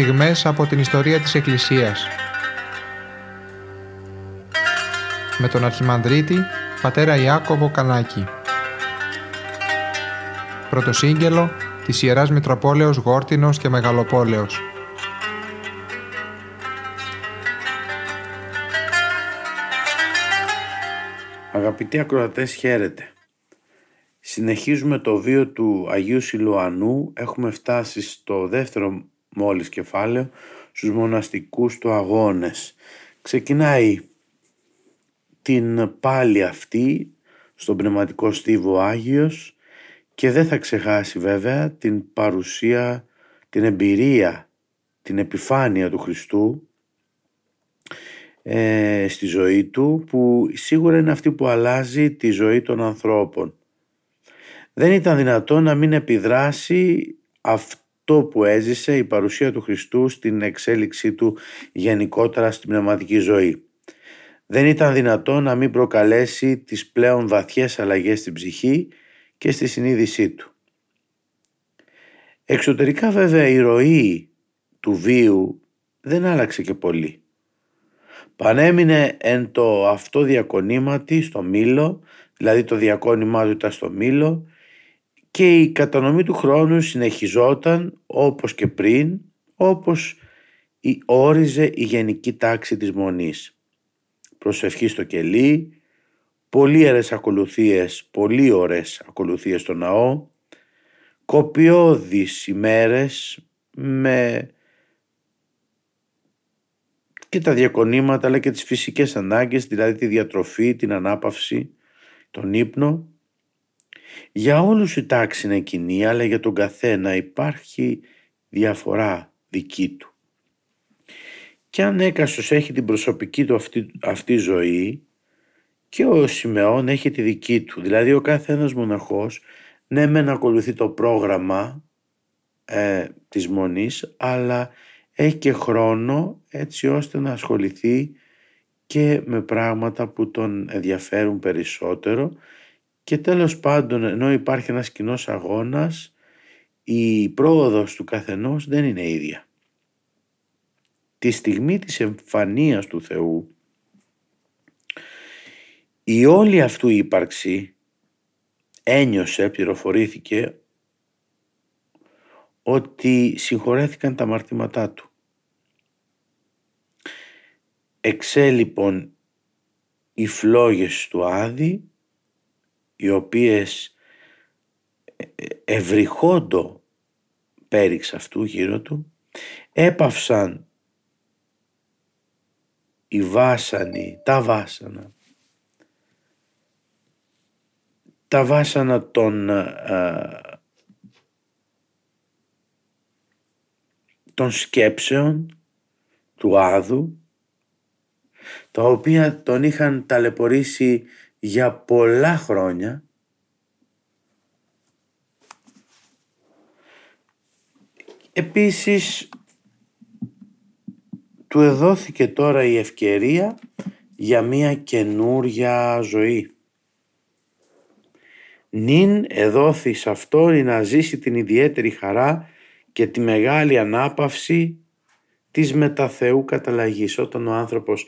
στιγμές από την ιστορία της Εκκλησίας. Με τον Αρχιμανδρίτη, πατέρα Ιάκωβο Κανάκη. Πρωτοσύγγελο της Ιεράς Μητροπόλεως Γόρτινος και Μεγαλοπόλεως. Αγαπητοί ακροατές χαίρετε. Συνεχίζουμε το βίο του Αγίου Σιλουανού. Έχουμε φτάσει στο δεύτερο μόλις κεφάλαιο στους μοναστικούς του αγώνες. Ξεκινάει την πάλι αυτή στον πνευματικό στίβο Άγιος και δεν θα ξεχάσει βέβαια την παρουσία, την εμπειρία, την επιφάνεια του Χριστού ε, στη ζωή του που σίγουρα είναι αυτή που αλλάζει τη ζωή των ανθρώπων. Δεν ήταν δυνατό να μην επιδράσει αυτό που έζησε η παρουσία του Χριστού στην εξέλιξή του γενικότερα στην πνευματική ζωή. Δεν ήταν δυνατό να μην προκαλέσει τις πλέον βαθιές αλλαγές στην ψυχή και στη συνείδησή του. Εξωτερικά βέβαια η ροή του βίου δεν άλλαξε και πολύ. Πανέμεινε εν το αυτό διακονήματι στο μήλο, δηλαδή το διακόνημά του ήταν στο μήλο και η κατανομή του χρόνου συνεχιζόταν όπως και πριν, όπως όριζε η γενική τάξη της μονής. Προσευχή στο κελί, πολύ ωραίες ακολουθίες, πολύ ωραίες ακολουθίες στο ναό, κοπιώδεις ημέρες με και τα διακονήματα αλλά και τις φυσικές ανάγκες, δηλαδή τη διατροφή, την ανάπαυση, τον ύπνο. Για όλους η τάξη είναι κοινή, αλλά για τον καθένα υπάρχει διαφορά δική του. Και αν έκαστος έχει την προσωπική του αυτή, αυτή ζωή και ο Σιμεών έχει τη δική του. Δηλαδή ο κάθε ένας μοναχός ναι μεν ακολουθεί το πρόγραμμα ε, της μονής αλλά έχει και χρόνο έτσι ώστε να ασχοληθεί και με πράγματα που τον ενδιαφέρουν περισσότερο και τέλος πάντων ενώ υπάρχει ένας κοινός αγώνας η πρόοδος του καθενός δεν είναι ίδια. Τη στιγμή της εμφανίας του Θεού η όλη αυτού ύπαρξη ένιωσε, πληροφορήθηκε ότι συγχωρέθηκαν τα αμαρτήματά του. Εξέ λοιπόν οι φλόγες του Άδη οι οποίες ευρυχόντο πέριξ αυτού γύρω του έπαυσαν οι βάσανοι, τα βάσανα. Τα βάσανα των των σκέψεων του Άδου τα οποία τον είχαν ταλαιπωρήσει για πολλά χρόνια Επίσης του εδόθηκε τώρα η ευκαιρία για μια καινούρια ζωή. Νην εδόθη σε αυτό να ζήσει την ιδιαίτερη χαρά και τη μεγάλη ανάπαυση της μεταθεού καταλλαγής. Όταν ο άνθρωπος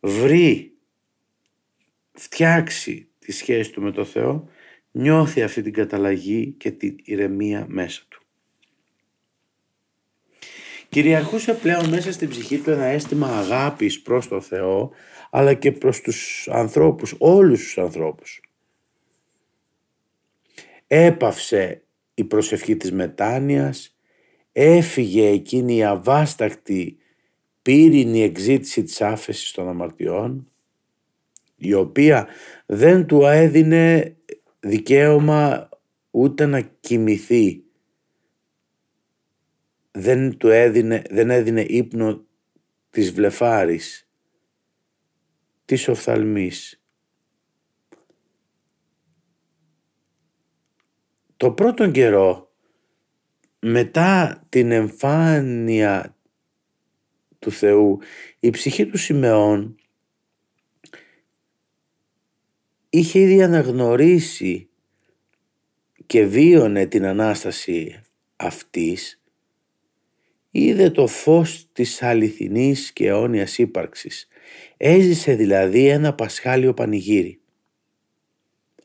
βρει, φτιάξει τη σχέση του με το Θεό, νιώθει αυτή την καταλλαγή και την ηρεμία μέσα του. Κυριαρχούσε πλέον μέσα στην ψυχή του ένα αίσθημα αγάπης προς το Θεό, αλλά και προς τους ανθρώπους, όλους τους ανθρώπους. Έπαυσε η προσευχή της μετάνοιας, έφυγε εκείνη η αβάστακτη πύρινη εξήτηση της άφεσης των αμαρτιών η οποία δεν του έδινε δικαίωμα ούτε να κοιμηθεί. Δεν του έδινε, δεν έδινε ύπνο της βλεφάρης της οφθαλμής. Το πρώτον καιρό μετά την εμφάνεια του Θεού η ψυχή του Σιμεών είχε ήδη αναγνωρίσει και βίωνε την Ανάσταση αυτής είδε το φως της αληθινής και αιώνιας ύπαρξης. Έζησε δηλαδή ένα πασχάλιο πανηγύρι.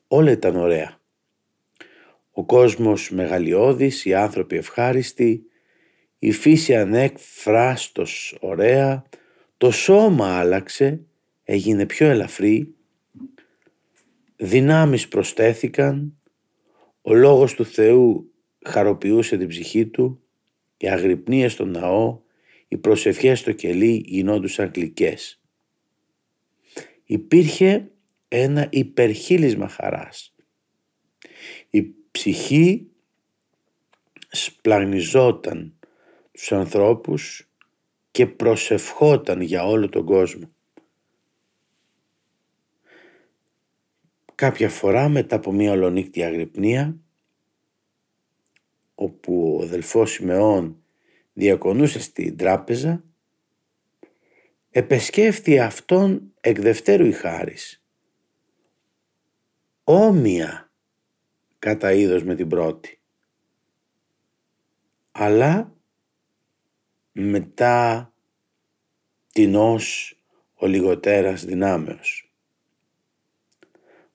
Όλα ήταν ωραία. Ο κόσμος μεγαλειώδης, οι άνθρωποι ευχάριστοι, η φύση ανέκφραστος ωραία, το σώμα άλλαξε, έγινε πιο ελαφρύ, δυνάμεις προστέθηκαν, ο λόγος του Θεού χαροποιούσε την ψυχή του, οι αγρυπνίες στο ναό, οι προσευχές στο κελί γινόντουσαν γλυκές. Υπήρχε ένα υπερχείλισμα χαράς. Η ψυχή σπλαγνιζόταν τους ανθρώπους και προσευχόταν για όλο τον κόσμο. Κάποια φορά μετά από μια ολονύκτη αγρυπνία όπου ο αδελφός Σιμεών διακονούσε στην τράπεζα επεσκέφθη αυτόν εκ δευτέρου η χάρις όμοια κατά είδος με την πρώτη αλλά μετά την ως ο λιγοτέρας δυνάμεως.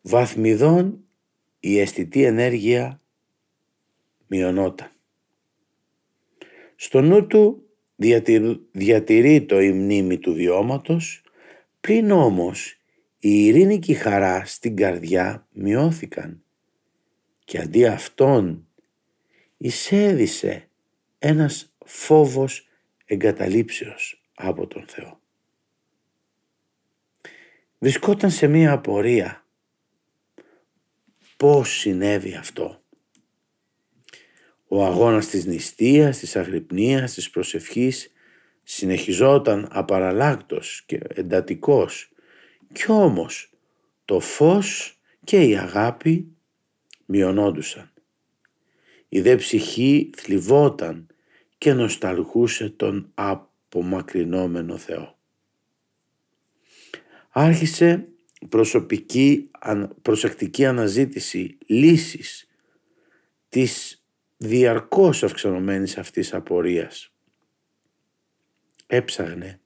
Βαθμιδών η αισθητή ενέργεια μειωνόταν. Στο νου του διατηρεί το η μνήμη του βιώματος, πριν όμως η ειρήνη και η χαρά στην καρδιά μειώθηκαν και αντί αυτών εισέδισε ένας φόβος εγκαταλείψεως από τον Θεό. Βρισκόταν σε μία απορία. Πώς συνέβη αυτό; Ο αγώνας της νηστείας, της αγρυπνίας, της προσευχής συνεχιζόταν απαραλάκτος και εντατικός κι όμως το φως και η αγάπη μειωνόντουσαν. Η δε ψυχή θλιβόταν και νοσταλγούσε τον απομακρυνόμενο Θεό. Άρχισε προσωπική προσεκτική αναζήτηση λύσης της διαρκώς αυξανωμένης αυτής απορίας. Έψαγνε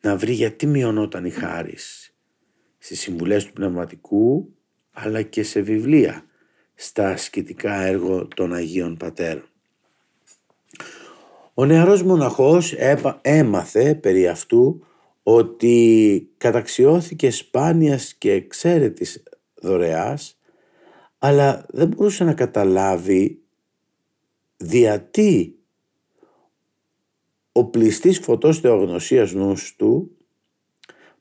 να βρει γιατί μειωνόταν η χάρις στις συμβουλές του πνευματικού αλλά και σε βιβλία στα ασκητικά έργο των Αγίων Πατέρων. Ο νεαρός μοναχός έμαθε περί αυτού ότι καταξιώθηκε σπάνιας και εξαίρετης δωρεάς αλλά δεν μπορούσε να καταλάβει διατί ο πληστής φωτός θεογνωσίας νους του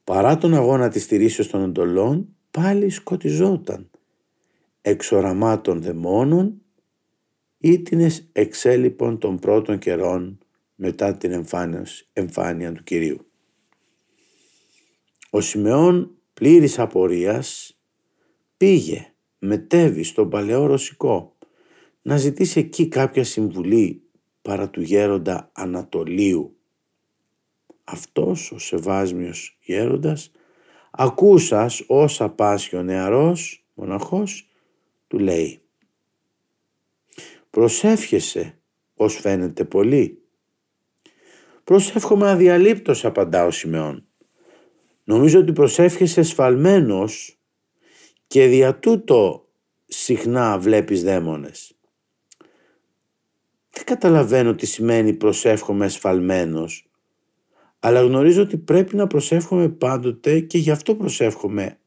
παρά τον αγώνα της στηρίσεως των εντολών πάλι σκοτιζόταν εξ οραμάτων δαιμόνων ήτινες εξέλιπων των πρώτων καιρών μετά την εμφάνεια του Κυρίου. Ο Σιμεών πλήρης απορίας πήγε, μετέβη στον παλαιό Ρωσικό να ζητήσει εκεί κάποια συμβουλή παρά του γέροντα Ανατολίου. Αυτός ο σεβάσμιος γέροντας ακούσας όσα πάσχει ο νεαρός μοναχός του λέει Προσεύχεσαι, ως φαίνεται πολύ. Προσεύχομαι αδιαλείπτως, απαντά ο Σιμεών. Νομίζω ότι προσεύχεσαι σφαλμένος και δια τούτο συχνά βλέπεις δαίμονες. Δεν καταλαβαίνω τι σημαίνει προσεύχομαι σφαλμένος, αλλά γνωρίζω ότι πρέπει να προσεύχομαι πάντοτε και γι' αυτό προσεύχομαι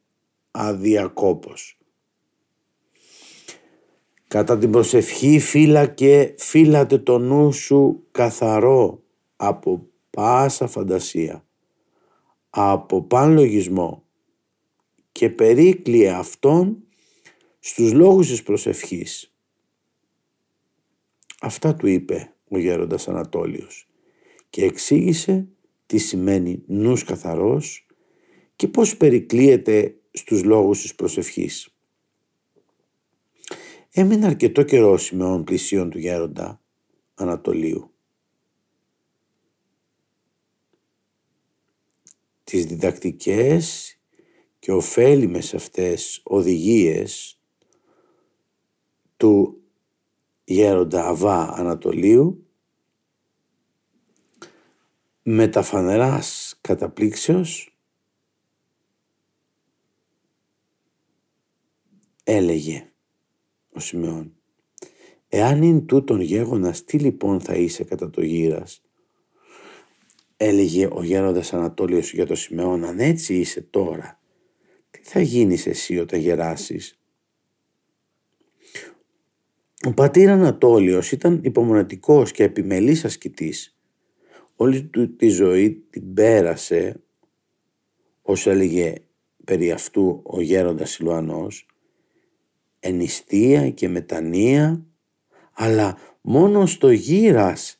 αδιακόπως. Κατά την προσευχή φύλα και φύλατε το νου σου καθαρό από πάσα φαντασία, από παν λογισμό και περίκλειε αυτόν στους λόγους της προσευχής. Αυτά του είπε ο γέροντας Ανατόλιος και εξήγησε τι σημαίνει νους καθαρός και πώς περικλείεται στους λόγους της προσευχής. Έμεινε αρκετό καιρό Σιμεών πλησίων του γέροντα Ανατολίου. Τις διδακτικές και ωφέλιμες αυτές οδηγίες του γέροντα Αβά Ανατολίου μεταφανεράς καταπλήξεως έλεγε ο Σιμεών. «Εάν είναι τούτον γέγονας, τι λοιπόν θα είσαι κατά το γύρας» έλεγε ο γέροντας Ανατόλιος για το Σιμεών «Αν έτσι είσαι τώρα, τι θα γίνεις εσύ όταν γεράσεις» Ο πατήρ Ανατόλιος ήταν υπομονετικός και επιμελής ασκητής. Όλη του τη ζωή την πέρασε, όσο έλεγε περί αυτού ο γέροντας Σιλουανός, ενιστία και μετανία, αλλά μόνο στο γύρας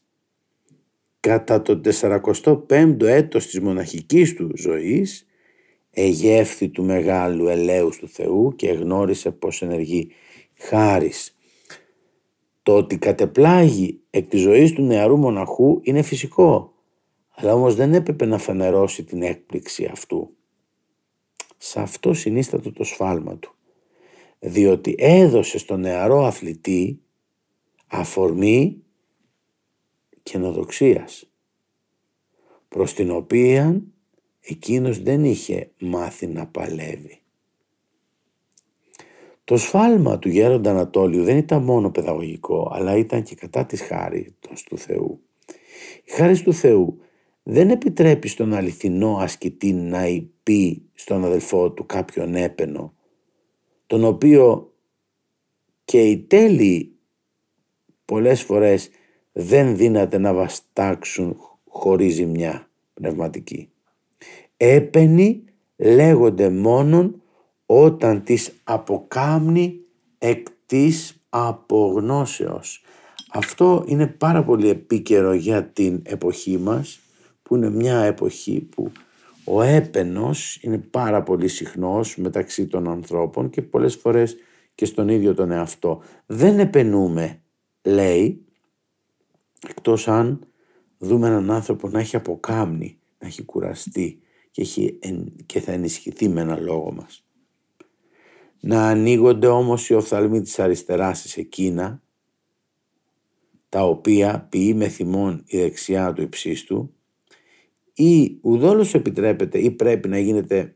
κατά το 45ο έτος της μοναχικής του ζωής εγεύθη του μεγάλου ελέους του Θεού και γνώρισε πως ενεργεί χάρις το ότι κατεπλάγει εκ της ζωής του νεαρού μοναχού είναι φυσικό, αλλά όμως δεν έπρεπε να φανερώσει την έκπληξη αυτού. Σε αυτό συνίστατο το σφάλμα του, διότι έδωσε στον νεαρό αθλητή αφορμή καινοδοξίας, προς την οποία εκείνος δεν είχε μάθει να παλεύει. Το σφάλμα του γέροντα Ανατόλιου δεν ήταν μόνο παιδαγωγικό, αλλά ήταν και κατά της χάρης του Θεού. Η χάρη του Θεού δεν επιτρέπει στον αληθινό ασκητή να πει στον αδελφό του κάποιον έπαινο, τον οποίο και οι τέλειοι πολλές φορές δεν δύναται να βαστάξουν χωρίς ζημιά πνευματική. Έπαινοι λέγονται μόνον όταν τις αποκάμνει εκ της απογνώσεως. Αυτό είναι πάρα πολύ επίκαιρο για την εποχή μας που είναι μια εποχή που ο έπαινος είναι πάρα πολύ συχνός μεταξύ των ανθρώπων και πολλές φορές και στον ίδιο τον εαυτό. Δεν επενούμε, λέει, εκτός αν δούμε έναν άνθρωπο να έχει αποκάμνει, να έχει κουραστεί και, έχει, και θα ενισχυθεί με ένα λόγο μας να ανοίγονται όμως οι οφθαλμοί της αριστεράς σε εκείνα τα οποία ποιεί με θυμόν η δεξιά του υψίστου ή ουδόλως επιτρέπεται ή πρέπει να γίνεται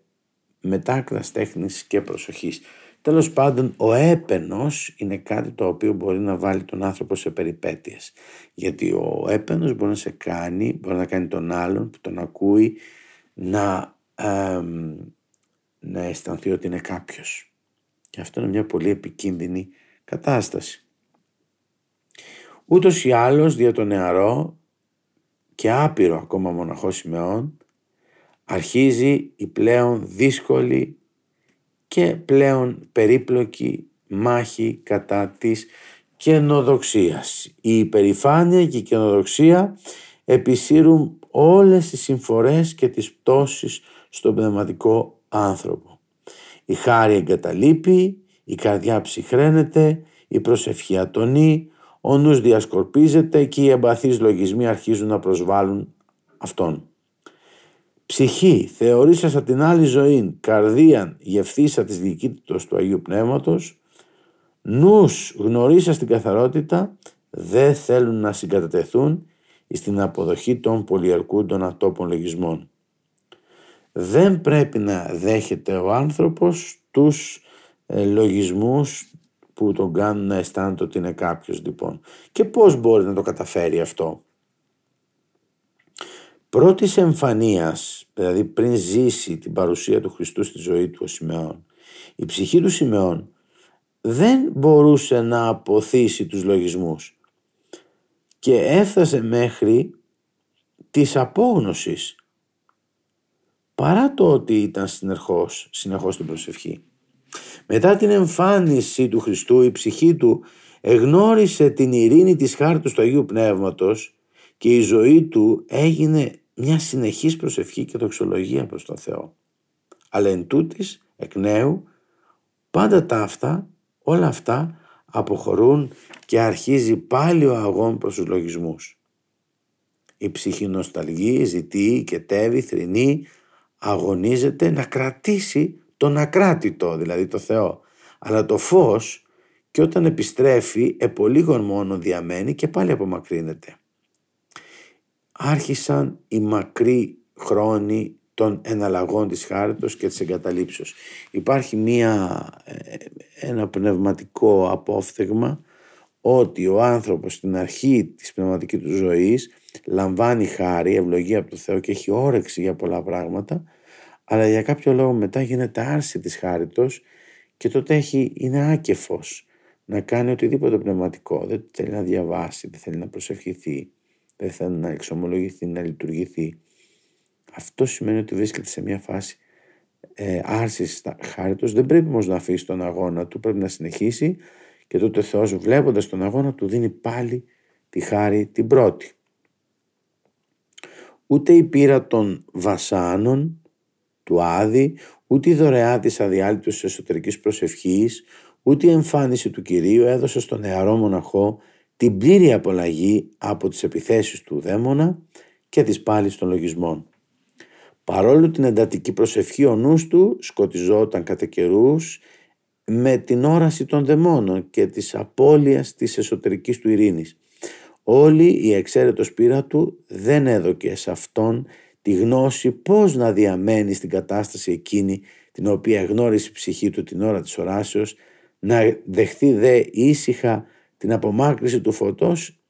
μετάκρας τέχνης και προσοχής. Τέλος πάντων, ο έπαινος είναι κάτι το οποίο μπορεί να βάλει τον άνθρωπο σε περιπέτειες. Γιατί ο έπαινος μπορεί να σε κάνει, μπορεί να κάνει τον άλλον που τον ακούει να, να αισθανθεί ότι είναι κάποιος. Και αυτό είναι μια πολύ επικίνδυνη κατάσταση. Ούτως ή άλλως δια το νεαρό και άπειρο ακόμα μοναχός Σιμεών αρχίζει η πλέον δύσκολη και πλέον περίπλοκη μάχη κατά της καινοδοξίας. Η υπερηφάνεια και η καινοδοξία επισύρουν όλες τις συμφορές και τις πτώσεις στον πνευματικό άνθρωπο. Η χάρη εγκαταλείπει, η καρδιά ψυχραίνεται, η προσευχή ατονεί, ο νους διασκορπίζεται και οι εμπαθείς λογισμοί αρχίζουν να προσβάλλουν αυτόν. Ψυχή, θεωρήσασα την άλλη ζωή, καρδίαν, γευθύσα της διοικήτητος του Αγίου Πνεύματος, νους γνωρίσα την καθαρότητα, δεν θέλουν να συγκατατεθούν στην αποδοχή των πολιερκούντων ατόπων λογισμών δεν πρέπει να δέχεται ο άνθρωπος τους ε, λογισμούς που τον κάνουν να αισθάνεται ότι είναι κάποιος λοιπόν. Και πώς μπορεί να το καταφέρει αυτό; Πρώτης εμφανίας, δηλαδή πριν ζήσει την παρουσία του Χριστού στη ζωή του ο Σιμεών, η ψυχή του Σιμεών δεν μπορούσε να αποθήσει τους λογισμούς και έφτασε μέχρι της απόγνωσης παρά το ότι ήταν συνεχώς, συνεχώς στην προσευχή. Μετά την εμφάνιση του Χριστού η ψυχή του εγνώρισε την ειρήνη της χάρτης του Αγίου Πνεύματος και η ζωή του έγινε μια συνεχής προσευχή και δοξολογία προς τον Θεό. Αλλά εν τούτης, εκ νέου, πάντα τα αυτά, όλα αυτά αποχωρούν και αρχίζει πάλι ο αγών προς τους λογισμούς. Η ψυχή νοσταλγεί, ζητεί, κετεύει, θρηνεί, αγωνίζεται να κρατήσει τον ακράτητο, δηλαδή το Θεό. Αλλά το φως και όταν επιστρέφει επολίγων μόνο διαμένει και πάλι απομακρύνεται. Άρχισαν οι μακροί χρόνοι των εναλλαγών της χάριτος και της εγκαταλείψεως. Υπάρχει μία, ε, ένα πνευματικό απόφθεγμα ότι ο άνθρωπος στην αρχή της πνευματικής του ζωής λαμβάνει χάρη, ευλογία από το Θεό και έχει όρεξη για πολλά πράγματα αλλά για κάποιο λόγο μετά γίνεται άρση της χάριτος και τότε έχει, είναι άκεφος να κάνει οτιδήποτε πνευματικό. Δεν θέλει να διαβάσει, δεν θέλει να προσευχηθεί, δεν θέλει να εξομολογηθεί, να λειτουργηθεί. Αυτό σημαίνει ότι βρίσκεται σε μια φάση ε, άρσης χάριτος. Δεν πρέπει όμως να αφήσει τον αγώνα του, πρέπει να συνεχίσει και τότε ο Θεός βλέποντας τον αγώνα του δίνει πάλι τη χάρη την πρώτη. Ούτε η πείρα των βασάνων του Άδη, ούτε η δωρεά της αδιάλειπτης εσωτερικής προσευχής, ούτε η εμφάνιση του Κυρίου έδωσε στον νεαρό μοναχό την πλήρη απολαγή από τις επιθέσεις του δαίμονα και τις πάλης των λογισμών. Παρόλο την εντατική προσευχή ο νους του σκοτιζόταν κατά καιρούς με την όραση των δαιμόνων και της απώλειας της εσωτερικής του ειρήνης. Όλη η εξαίρετος πείρα του δεν έδωκε σε αυτόν τη γνώση πώς να διαμένει στην κατάσταση εκείνη την οποία γνώρισε η ψυχή του την ώρα της οράσεως, να δεχθεί δε ήσυχα την απομάκρυση του φωτός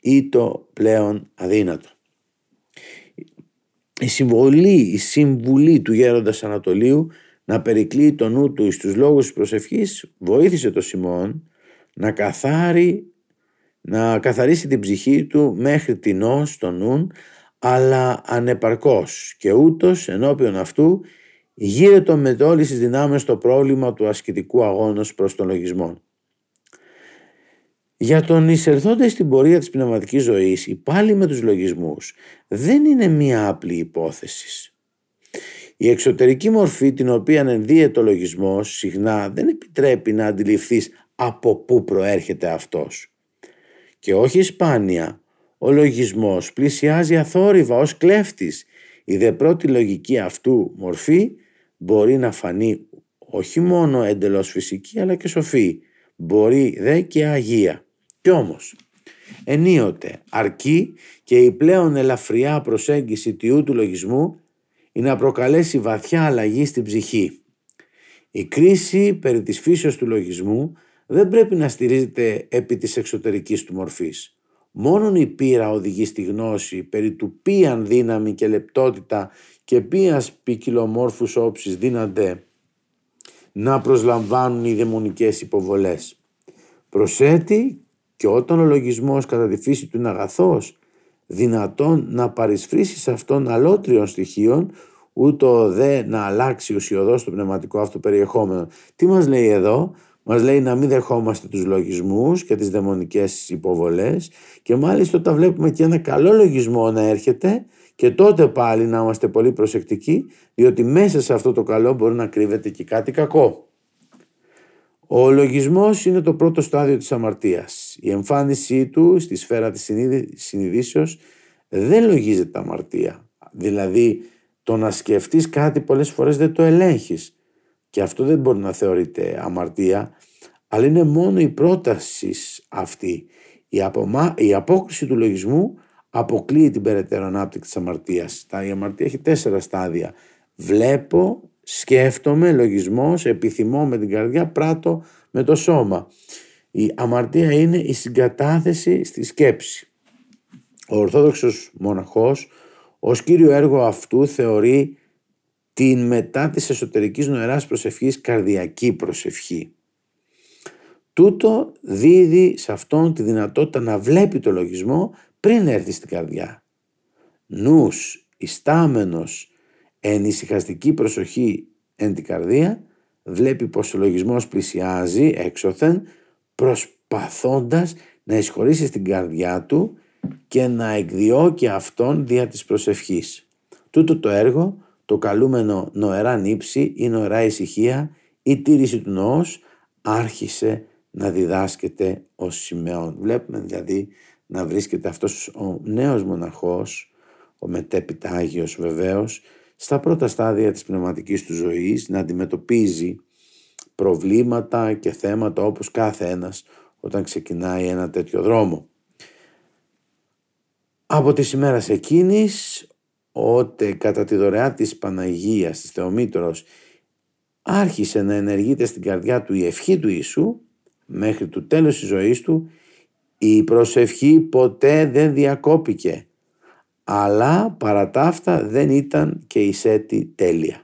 ή το πλέον αδύνατο. Η συμβολή, η συμβουλή του γέροντας Ανατολίου να περικλείει το νου του στους λόγους της προσευχής βοήθησε το Σιμών να, καθάρει, να καθαρίσει την ψυχή του μέχρι την ως το νου αλλά ανεπαρκώς και ούτως ενώπιον αυτού γύρεται με όλες τις δυνάμεις το πρόβλημα του ασκητικού αγώνος προς τον λογισμό. Για τον εισερθόντα στην πορεία της πνευματικής ζωής, η πάλι με τους λογισμούς δεν είναι μία απλή υπόθεση. Η εξωτερική μορφή την οποία ενδύεται ο λογισμός συχνά δεν επιτρέπει να αντιληφθείς από πού προέρχεται αυτός. Και όχι σπάνια ο λογισμός πλησιάζει αθόρυβα ως κλέφτης. Η δε πρώτη λογική αυτού μορφή μπορεί να φανεί όχι μόνο εντελώς φυσική αλλά και σοφή. Μπορεί δε και αγία. Κι όμως, ενίοτε αρκεί και η πλέον ελαφριά προσέγγιση τιού του λογισμού είναι να προκαλέσει βαθιά αλλαγή στην ψυχή. Η κρίση περί της φύσεως του λογισμού δεν πρέπει να στηρίζεται επί της εξωτερικής του μορφής. Μόνον η πείρα οδηγεί στη γνώση περί του ποιαν δύναμη και λεπτότητα και ποιας ποικιλομόρφους όψεις δίνανται να προσλαμβάνουν οι δαιμονικές υποβολές. Προσέτει και όταν ο λογισμός κατά τη φύση του είναι αγαθός, δυνατόν να παρισφρήσεις σε αυτόν αλότριων στοιχείων, ούτω δε να αλλάξει ουσιοδός το πνευματικό αυτό περιεχόμενο. Τι μας λέει εδώ, μας λέει να μην δεχόμαστε τους λογισμούς και τις δαιμονικές υποβολές και μάλιστα όταν βλέπουμε και ένα καλό λογισμό να έρχεται και τότε πάλι να είμαστε πολύ προσεκτικοί διότι μέσα σε αυτό το καλό μπορεί να κρύβεται και κάτι κακό. Ο λογισμός είναι το πρώτο στάδιο της αμαρτίας. Η εμφάνισή του στη σφαίρα της συνειδήσεως δεν λογίζεται αμαρτία. Δηλαδή το να σκεφτείς κάτι πολλές φορές δεν το ελέγχεις και αυτό δεν μπορεί να θεωρείται αμαρτία, αλλά είναι μόνο η πρόταση αυτή. Η, απομα... η απόκριση του λογισμού αποκλείει την περαιτέρω ανάπτυξη της αμαρτίας. Η αμαρτία έχει τέσσερα στάδια. Βλέπω, σκέφτομαι, λογισμός, επιθυμώ με την καρδιά, πράττω με το σώμα. Η αμαρτία είναι η συγκατάθεση στη σκέψη. Ο Ορθόδοξος μοναχός ως κύριο έργο αυτού θεωρεί την μετά της εσωτερικής νοεράς προσευχής καρδιακή προσευχή. Τούτο δίδει σε αυτόν τη δυνατότητα να βλέπει το λογισμό πριν έρθει στην καρδιά. Νους, ιστάμενος, εν ησυχαστική προσοχή εν την καρδία, βλέπει πως ο λογισμός πλησιάζει έξωθεν, προσπαθώντας να εισχωρήσει στην καρδιά του και να εκδιώκει αυτόν δια της προσευχής. Τούτο το έργο το καλούμενο νοερά νύψη ή νοερά ησυχία ή τήρηση του νοός άρχισε να διδάσκεται ο Σιμεών. Βλέπουμε δηλαδή να βρίσκεται αυτός ο νέος μοναχός, ο μετέπειτα Άγιος βεβαίως, στα πρώτα στάδια της πνευματικής του ζωής να αντιμετωπίζει προβλήματα και θέματα όπως κάθε ένας όταν ξεκινάει ένα τέτοιο δρόμο. Από τις ημέρας εκείνης, ότε κατά τη δωρεά της Παναγίας, της Θεομήτρος, άρχισε να ενεργείται στην καρδιά του η ευχή του Ιησού, μέχρι του τέλους της ζωής του, η προσευχή ποτέ δεν διακόπηκε, αλλά παρά τα αυτά δεν ήταν και η σέτη τέλεια.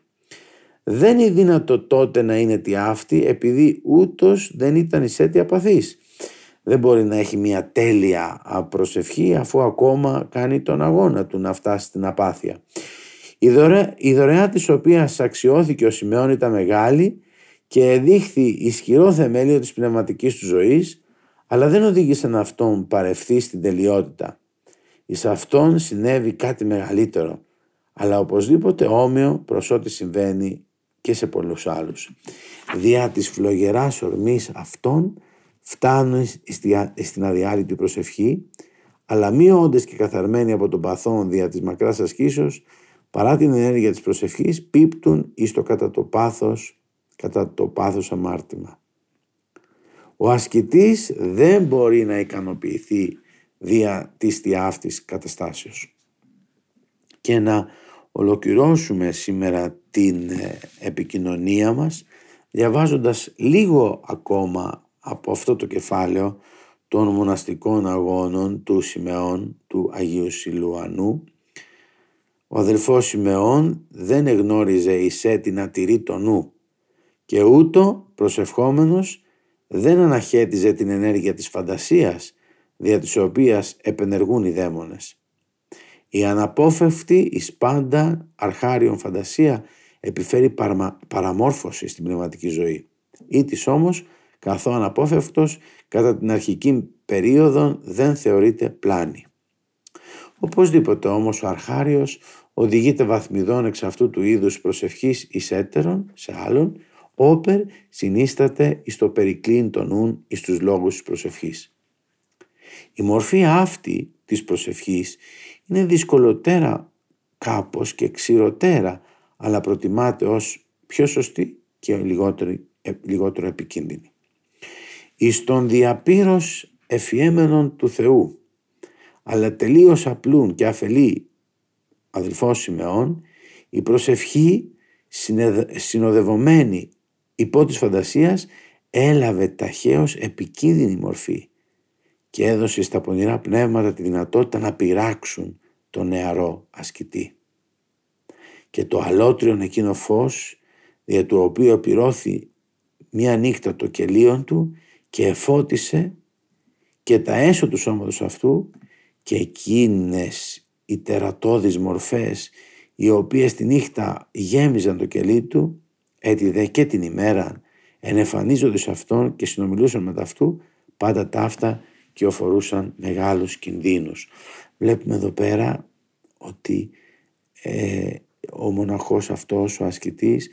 Δεν είναι δυνατό τότε να είναι τι αυτή επειδή ούτως δεν ήταν η σέτη απαθής. Δεν μπορεί να έχει μια τέλεια προσευχή αφού ακόμα κάνει τον αγώνα του να φτάσει στην απάθεια. Η δωρεά, η δωρεά της οποίας αξιώθηκε ο Σιμεών ήταν μεγάλη και δείχθη ισχυρό θεμέλιο της πνευματικής του ζωής αλλά δεν οδήγησε να αυτόν παρευθεί στην τελειότητα. Εις αυτόν συνέβη κάτι μεγαλύτερο αλλά οπωσδήποτε όμοιο προς ό,τι συμβαίνει και σε πολλούς άλλους. Δια της φλογεράς ορμής αυτών φτάνουν στην αδιάλειπτη προσευχή, αλλά μη όντες και καθαρμένοι από τον παθόν δια της μακράς ασκήσεως, παρά την ενέργεια της προσευχής, πίπτουν εις το κατά το πάθος, κατά το πάθος αμάρτημα. Ο ασκητής δεν μπορεί να ικανοποιηθεί δια της τιάφτης καταστάσεως. Και να ολοκληρώσουμε σήμερα την ε, επικοινωνία μας διαβάζοντας λίγο ακόμα από αυτό το κεφάλαιο των μοναστικών αγώνων του Σιμεών του Αγίου Σιλουανού. Ο αδελφός Σιμεών δεν εγνώριζε η να τηρεί το νου και ούτω προσευχόμενος δεν αναχέτιζε την ενέργεια της φαντασίας δια της οποίας επενεργούν οι δαίμονες. Η αναπόφευκτη εις πάντα αρχάριον φαντασία επιφέρει παραμόρφωση στην πνευματική ζωή. Ή της όμως καθώ αναπόφευκτος κατά την αρχική περίοδο δεν θεωρείται πλάνη. Οπωσδήποτε όμως ο αρχάριος οδηγείται βαθμιδών εξ αυτού του είδους προσευχής εις έτερον σε άλλον, όπερ συνίσταται εις το περικλίν των νουν εις τους λόγους της προσευχής. Η μορφή αυτή της προσευχής είναι δυσκολοτέρα κάπως και ξηροτέρα, αλλά προτιμάται ως πιο σωστή και λιγότερο, λιγότερο επικίνδυνη. Εις τον διαπύρος εφιέμενον του Θεού, αλλά τελείως απλούν και αφελή αδελφός Σιμεών, η προσευχή συνοδευομένη υπό της φαντασίας έλαβε ταχαίως επικίνδυνη μορφή και έδωσε στα πονηρά πνεύματα τη δυνατότητα να πειράξουν το νεαρό ασκητή. Και το αλότριον εκείνο φως, δια του οποίου πυρώθη μία νύχτα το κελίον του, και εφώτισε και τα έσω του σώματος αυτού και εκείνες οι τερατώδεις μορφές οι οποίες τη νύχτα γέμιζαν το κελί του έτσι δε και την ημέρα ενεφανίζονται σε αυτόν και συνομιλούσαν με αυτού πάντα ταύτα και οφορούσαν μεγάλους κινδύνους. Βλέπουμε εδώ πέρα ότι ε, ο μοναχός αυτός, ο ασκητής,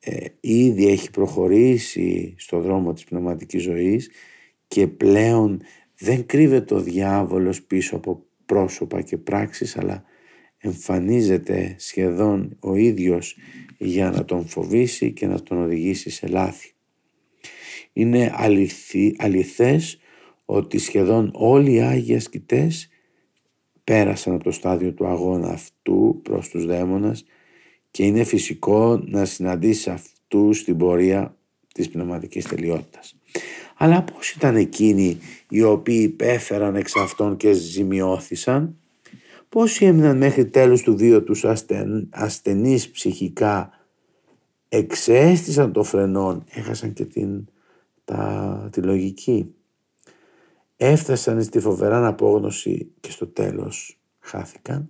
ε, ήδη έχει προχωρήσει στο δρόμο της πνευματικής ζωής και πλέον δεν κρύβεται ο διάβολος πίσω από πρόσωπα και πράξεις αλλά εμφανίζεται σχεδόν ο ίδιος για να τον φοβήσει και να τον οδηγήσει σε λάθη. Είναι αληθι, αληθές ότι σχεδόν όλοι οι Άγιοι ασκητές πέρασαν από το στάδιο του αγώνα αυτού προς τους δαίμονας και είναι φυσικό να συναντήσεις αυτούς στην πορεία της πνευματικής τελειότητας. Αλλά πώς ήταν εκείνοι οι οποίοι υπέφεραν εξ αυτών και ζημιώθησαν, πόσοι έμειναν μέχρι τέλους του βίου τους ασθεν, ασθενείς ψυχικά, εξέστησαν το φρενών, έχασαν και την, τα, τη λογική. Έφτασαν στη φοβερά απόγνωση και στο τέλος χάθηκαν.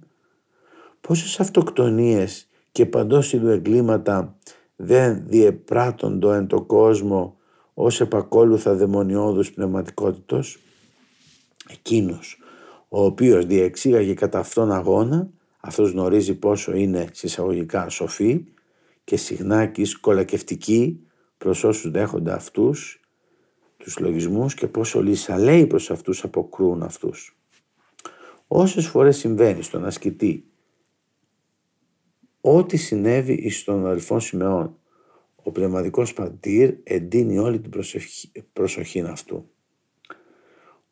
Πόσες αυτοκτονίες και παντός είδου εγκλήματα δεν διεπράττοντο εν το κόσμο ως επακόλουθα δαιμονιώδους πνευματικότητος; Εκείνος ο οποίος διεξήγαγε κατά αυτόν αγώνα, αυτός γνωρίζει πόσο είναι συσσαγωγικά σοφή και συχνάκης κολακευτική προς όσους δέχονται αυτούς τους λογισμούς και πόσο λυσαλέοι προς αυτούς αποκρούν αυτούς. Όσες φορές συμβαίνει στον ασκητή ό,τι συνέβη εις τον αδελφό Σιμεών. Ο πνευματικός πατήρ εντείνει όλη την προσοχή, προσοχή αυτού.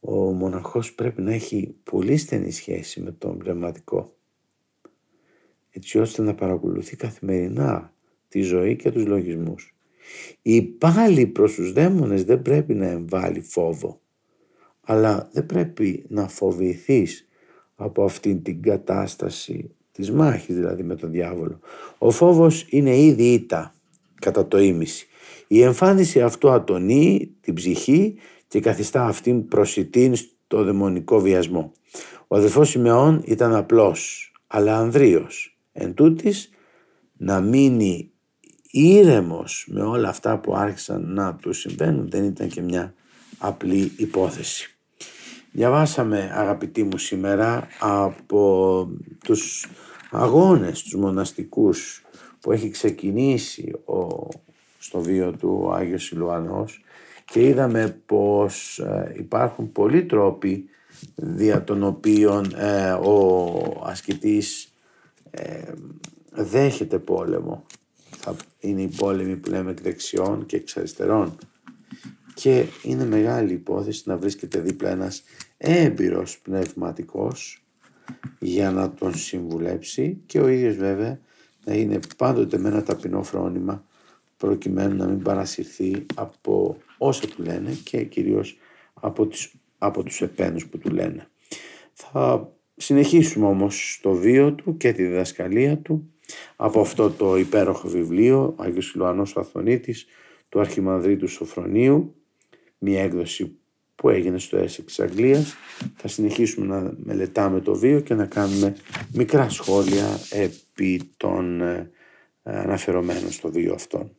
ο μοναχός πρέπει να έχει πολύ στενή σχέση με τον πνευματικό έτσι ώστε να παρακολουθεί καθημερινά τη ζωή και τους λογισμούς. Η πάλι προς τους δαίμονες δεν πρέπει να εμβάλει φόβο αλλά δεν πρέπει να φοβηθείς από αυτήν την κατάσταση της μάχης δηλαδή με τον διάβολο. Ο φόβος είναι ήδη ήττα κατά το ίμιση. Η εμφάνιση αυτού ατονεί την ψυχή και καθιστά αυτήν προσιτήν στο δαιμονικό βιασμό. Ο αδελφός Σιμεών ήταν απλός, αλλά ανδρείος. Εν τούτης, να μείνει ήρεμος με όλα αυτά που άρχισαν να τους συμβαίνουν δεν ήταν και μια απλή υπόθεση. Διαβάσαμε αγαπητοί μου σήμερα από τους αγώνες τους μοναστικούς που έχει ξεκινήσει ο, στο βίο του Άγιος Ιλουανός και είδαμε πως ε, υπάρχουν πολλοί τρόποι δια των οποίων ε, ο ασκητής ε, δέχεται πόλεμο. Θα είναι οι πόλεμοι που λέμε εκ δεξιών και εξ αριστερών. Και είναι μεγάλη υπόθεση να βρίσκεται δίπλα ένας έμπειρος πνευματικός για να τον συμβουλέψει και ο ίδιος βέβαια να είναι πάντοτε με ένα ταπεινό φρόνημα προκειμένου να μην παρασυρθεί από όσα του λένε και κυρίως από, τις, από τους επένους που του λένε. Θα συνεχίσουμε όμως το βίο του και τη διδασκαλία του από αυτό το υπέροχο βιβλίο Άγιος Ιλουανός Αθωνίτης του Αρχιμανδρίτου Σοφρονίου μια έκδοση που έγινε στο Essex της Αγγλίας. Θα συνεχίσουμε να μελετάμε το βίο και να κάνουμε μικρά σχόλια επί των ε, αναφερομένων στο βίο αυτών.